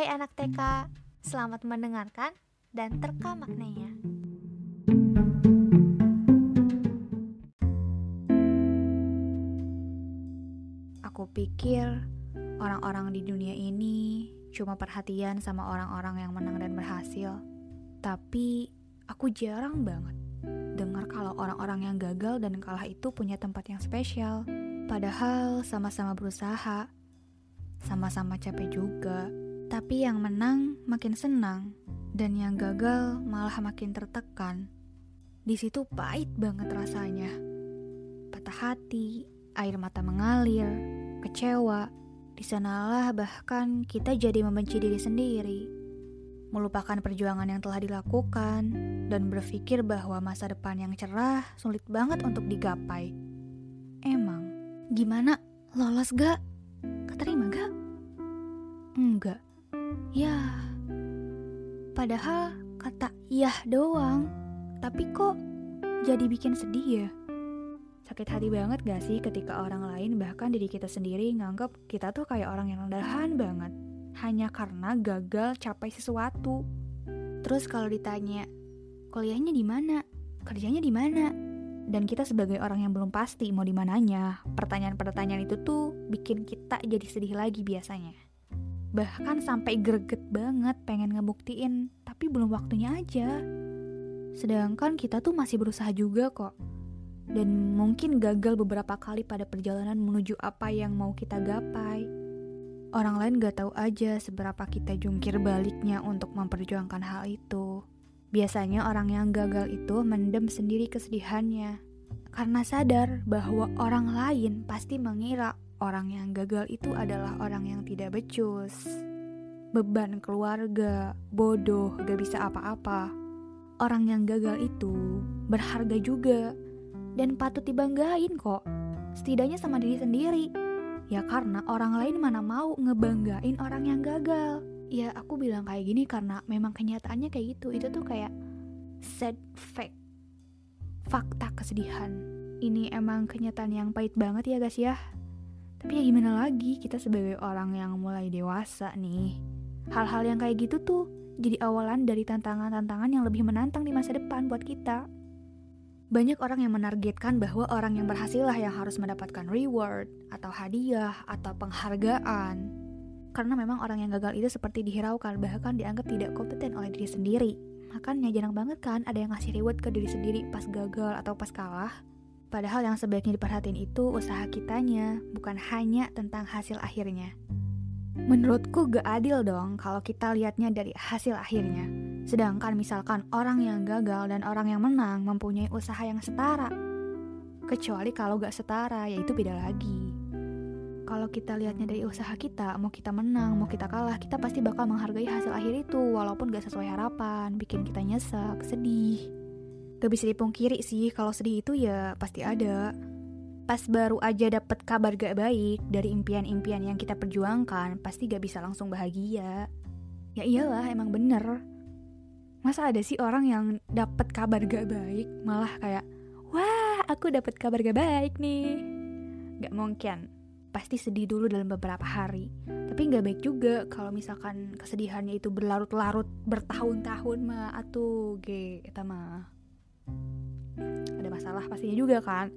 Hai anak TK, selamat mendengarkan dan terka maknanya. Aku pikir orang-orang di dunia ini cuma perhatian sama orang-orang yang menang dan berhasil. Tapi aku jarang banget dengar kalau orang-orang yang gagal dan kalah itu punya tempat yang spesial. Padahal sama-sama berusaha, sama-sama capek juga. Tapi yang menang makin senang, dan yang gagal malah makin tertekan. Di situ pahit banget rasanya. Patah hati, air mata mengalir, kecewa. Di sanalah bahkan kita jadi membenci diri sendiri. Melupakan perjuangan yang telah dilakukan dan berpikir bahwa masa depan yang cerah sulit banget untuk digapai. Emang, gimana? Lolos gak? Keterima gak? Padahal kata iya doang, tapi kok jadi bikin sedih ya? Sakit hati banget gak sih ketika orang lain bahkan diri kita sendiri nganggap kita tuh kayak orang yang rendahan banget hanya karena gagal capai sesuatu. Terus kalau ditanya, kuliahnya di mana? Kerjanya di mana? Dan kita sebagai orang yang belum pasti mau di mananya, pertanyaan-pertanyaan itu tuh bikin kita jadi sedih lagi biasanya. Bahkan sampai greget banget pengen ngebuktiin, tapi belum waktunya aja. Sedangkan kita tuh masih berusaha juga kok. Dan mungkin gagal beberapa kali pada perjalanan menuju apa yang mau kita gapai. Orang lain gak tahu aja seberapa kita jungkir baliknya untuk memperjuangkan hal itu. Biasanya orang yang gagal itu mendem sendiri kesedihannya. Karena sadar bahwa orang lain pasti mengira orang yang gagal itu adalah orang yang tidak becus. Beban keluarga, bodoh, gak bisa apa-apa. Orang yang gagal itu berharga juga dan patut dibanggain kok. Setidaknya sama diri sendiri. Ya karena orang lain mana mau ngebanggain orang yang gagal. Ya aku bilang kayak gini karena memang kenyataannya kayak gitu. Itu tuh kayak sad fact. Fakta kesedihan. Ini emang kenyataan yang pahit banget ya guys ya. Tapi ya gimana lagi, kita sebagai orang yang mulai dewasa nih. Hal-hal yang kayak gitu tuh jadi awalan dari tantangan-tantangan yang lebih menantang di masa depan buat kita. Banyak orang yang menargetkan bahwa orang yang berhasil lah yang harus mendapatkan reward, atau hadiah, atau penghargaan. Karena memang orang yang gagal itu seperti dihiraukan, bahkan dianggap tidak kompeten oleh diri sendiri. Makanya jarang banget kan ada yang ngasih reward ke diri sendiri pas gagal atau pas kalah. Padahal yang sebaiknya diperhatiin itu usaha kitanya, bukan hanya tentang hasil akhirnya. Menurutku gak adil dong kalau kita lihatnya dari hasil akhirnya. Sedangkan misalkan orang yang gagal dan orang yang menang mempunyai usaha yang setara. Kecuali kalau gak setara, yaitu beda lagi. Kalau kita lihatnya dari usaha kita, mau kita menang, mau kita kalah, kita pasti bakal menghargai hasil akhir itu walaupun gak sesuai harapan, bikin kita nyesek, sedih. Gak bisa dipungkiri sih kalau sedih itu ya pasti ada. Pas baru aja dapet kabar gak baik dari impian-impian yang kita perjuangkan, pasti gak bisa langsung bahagia. Ya iyalah, emang bener. Masa ada sih orang yang dapet kabar gak baik, malah kayak, wah aku dapet kabar gak baik nih. Gak mungkin. Pasti sedih dulu dalam beberapa hari. Tapi gak baik juga kalau misalkan kesedihannya itu berlarut-larut bertahun-tahun mah atuh ge eta mah ada masalah pastinya juga kan.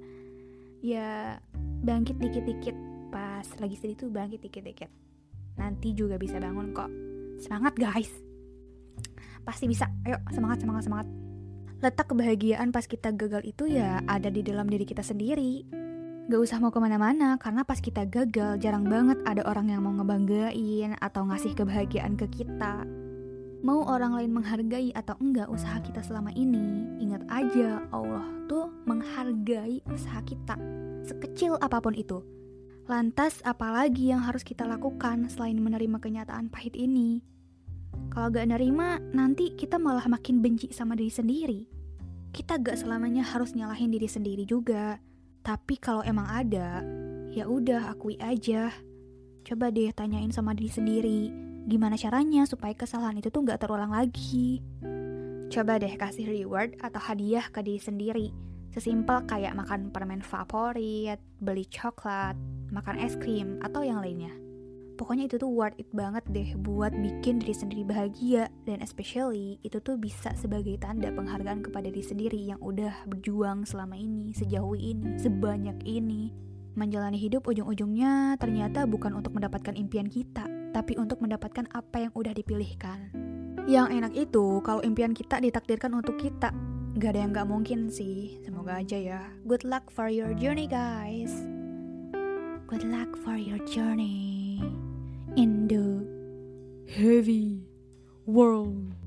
Ya bangkit dikit-dikit. Pas lagi sedih tuh bangkit dikit-dikit. Nanti juga bisa bangun kok. Semangat guys. Pasti bisa. Ayo semangat semangat semangat. Letak kebahagiaan pas kita gagal itu ya ada di dalam diri kita sendiri. Gak usah mau ke mana-mana karena pas kita gagal jarang banget ada orang yang mau ngebanggain atau ngasih kebahagiaan ke kita Mau orang lain menghargai atau enggak usaha kita selama ini, ingat aja Allah tuh menghargai usaha kita, sekecil apa pun itu. Lantas apalagi yang harus kita lakukan selain menerima kenyataan pahit ini? Kalau gak nerima, nanti kita malah makin benci sama diri sendiri. Kita gak selamanya harus nyalahin diri sendiri juga. Tapi kalau emang ada, ya udah akui aja. Coba deh tanyain sama diri sendiri, gimana caranya supaya kesalahan itu tuh gak terulang lagi. Coba deh kasih reward atau hadiah ke diri sendiri. Sesimpel kayak makan permen favorit, beli coklat, makan es krim, atau yang lainnya. Pokoknya itu tuh worth it banget deh buat bikin diri sendiri bahagia dan especially itu tuh bisa sebagai tanda penghargaan kepada diri sendiri yang udah berjuang selama ini, sejauh ini, sebanyak ini. Menjalani hidup ujung-ujungnya ternyata bukan untuk mendapatkan impian kita, tapi untuk mendapatkan apa yang udah dipilihkan. Yang enak itu kalau impian kita ditakdirkan untuk kita. Gak ada yang gak mungkin sih, semoga aja ya. Good luck for your journey guys. Good luck for your journey in the heavy world.